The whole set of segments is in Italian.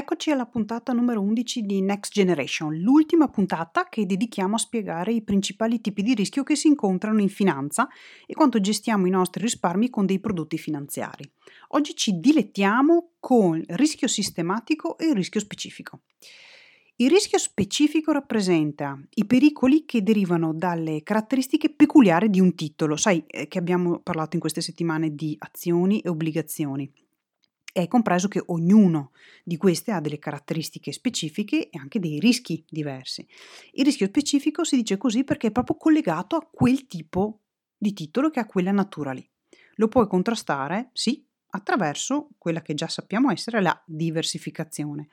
Eccoci alla puntata numero 11 di Next Generation, l'ultima puntata che dedichiamo a spiegare i principali tipi di rischio che si incontrano in finanza e quanto gestiamo i nostri risparmi con dei prodotti finanziari. Oggi ci dilettiamo con rischio sistematico e rischio specifico. Il rischio specifico rappresenta i pericoli che derivano dalle caratteristiche peculiari di un titolo. Sai eh, che abbiamo parlato in queste settimane di azioni e obbligazioni è compreso che ognuno di queste ha delle caratteristiche specifiche e anche dei rischi diversi. Il rischio specifico si dice così perché è proprio collegato a quel tipo di titolo che ha quella natura lì. Lo puoi contrastare, sì, attraverso quella che già sappiamo essere la diversificazione.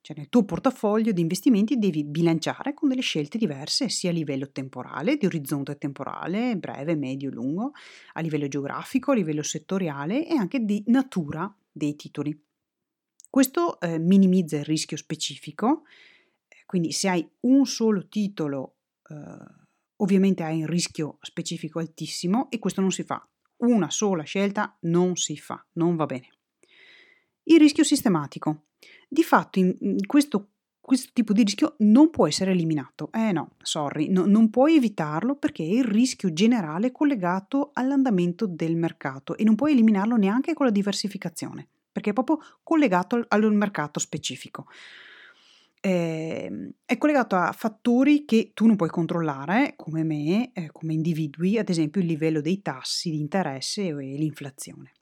Cioè nel tuo portafoglio di investimenti devi bilanciare con delle scelte diverse sia a livello temporale, di orizzonte temporale, breve, medio, lungo, a livello geografico, a livello settoriale e anche di natura dei titoli. Questo eh, minimizza il rischio specifico, quindi se hai un solo titolo eh, ovviamente hai un rischio specifico altissimo e questo non si fa. Una sola scelta non si fa, non va bene. Il rischio sistematico. Di fatto in, in questo, questo, tipo di rischio non può essere eliminato. Eh no, sorry, no, non puoi evitarlo perché è il rischio generale collegato all'andamento del mercato e non puoi eliminarlo neanche con la diversificazione perché è proprio collegato al, al mercato specifico. Eh, è collegato a fattori che tu non puoi controllare, come me, eh, come individui, ad esempio il livello dei tassi di interesse e l'inflazione.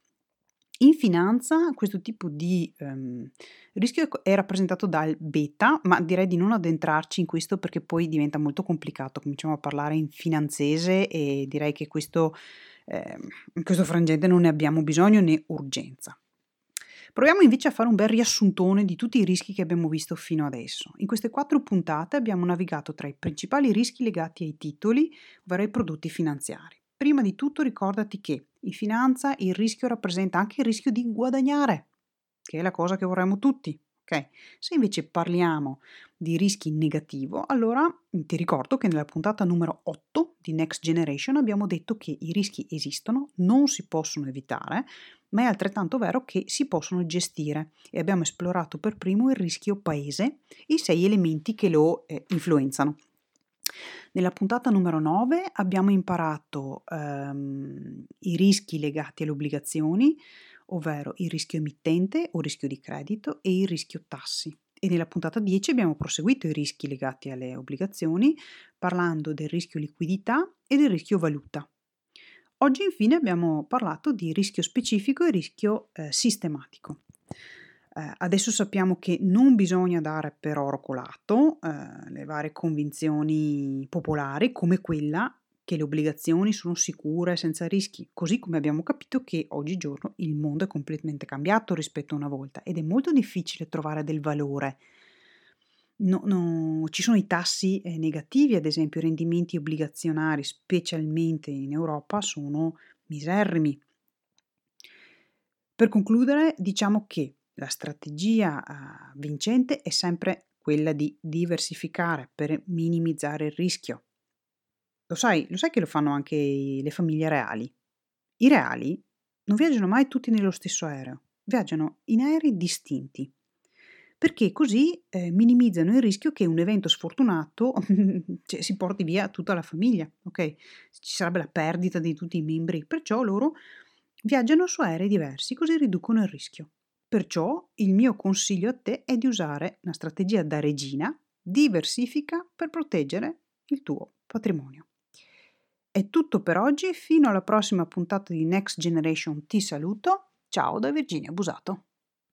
In finanza questo tipo di um, rischio è rappresentato dal beta, ma direi di non addentrarci in questo perché poi diventa molto complicato. Cominciamo a parlare in finanzese e direi che questo, eh, in questo frangente non ne abbiamo bisogno né urgenza. Proviamo invece a fare un bel riassuntone di tutti i rischi che abbiamo visto fino adesso. In queste quattro puntate abbiamo navigato tra i principali rischi legati ai titoli, ovvero ai prodotti finanziari. Prima di tutto ricordati che in finanza il rischio rappresenta anche il rischio di guadagnare, che è la cosa che vorremmo tutti. Okay. Se invece parliamo di rischi negativo, allora ti ricordo che nella puntata numero 8 di Next Generation abbiamo detto che i rischi esistono, non si possono evitare, ma è altrettanto vero che si possono gestire e abbiamo esplorato per primo il rischio paese e i sei elementi che lo eh, influenzano. Nella puntata numero 9 abbiamo imparato ehm, i rischi legati alle obbligazioni, ovvero il rischio emittente o rischio di credito e il rischio tassi. E nella puntata 10 abbiamo proseguito i rischi legati alle obbligazioni parlando del rischio liquidità e del rischio valuta. Oggi infine abbiamo parlato di rischio specifico e rischio eh, sistematico. Eh, adesso sappiamo che non bisogna dare per oro colato eh, le varie convinzioni popolari come quella che le obbligazioni sono sicure senza rischi, così come abbiamo capito che oggigiorno il mondo è completamente cambiato rispetto a una volta ed è molto difficile trovare del valore. No, no, ci sono i tassi eh, negativi, ad esempio i rendimenti obbligazionari, specialmente in Europa, sono miserrimi. Per concludere, diciamo che la strategia uh, vincente è sempre quella di diversificare per minimizzare il rischio. Lo sai, lo sai che lo fanno anche le famiglie reali? I reali non viaggiano mai tutti nello stesso aereo, viaggiano in aerei distinti, perché così eh, minimizzano il rischio che un evento sfortunato cioè, si porti via tutta la famiglia, ok? Ci sarebbe la perdita di tutti i membri, perciò loro viaggiano su aerei diversi, così riducono il rischio. Perciò il mio consiglio a te è di usare una strategia da regina, diversifica per proteggere il tuo patrimonio. È tutto per oggi, fino alla prossima puntata di Next Generation ti saluto, ciao da Virginia Busato.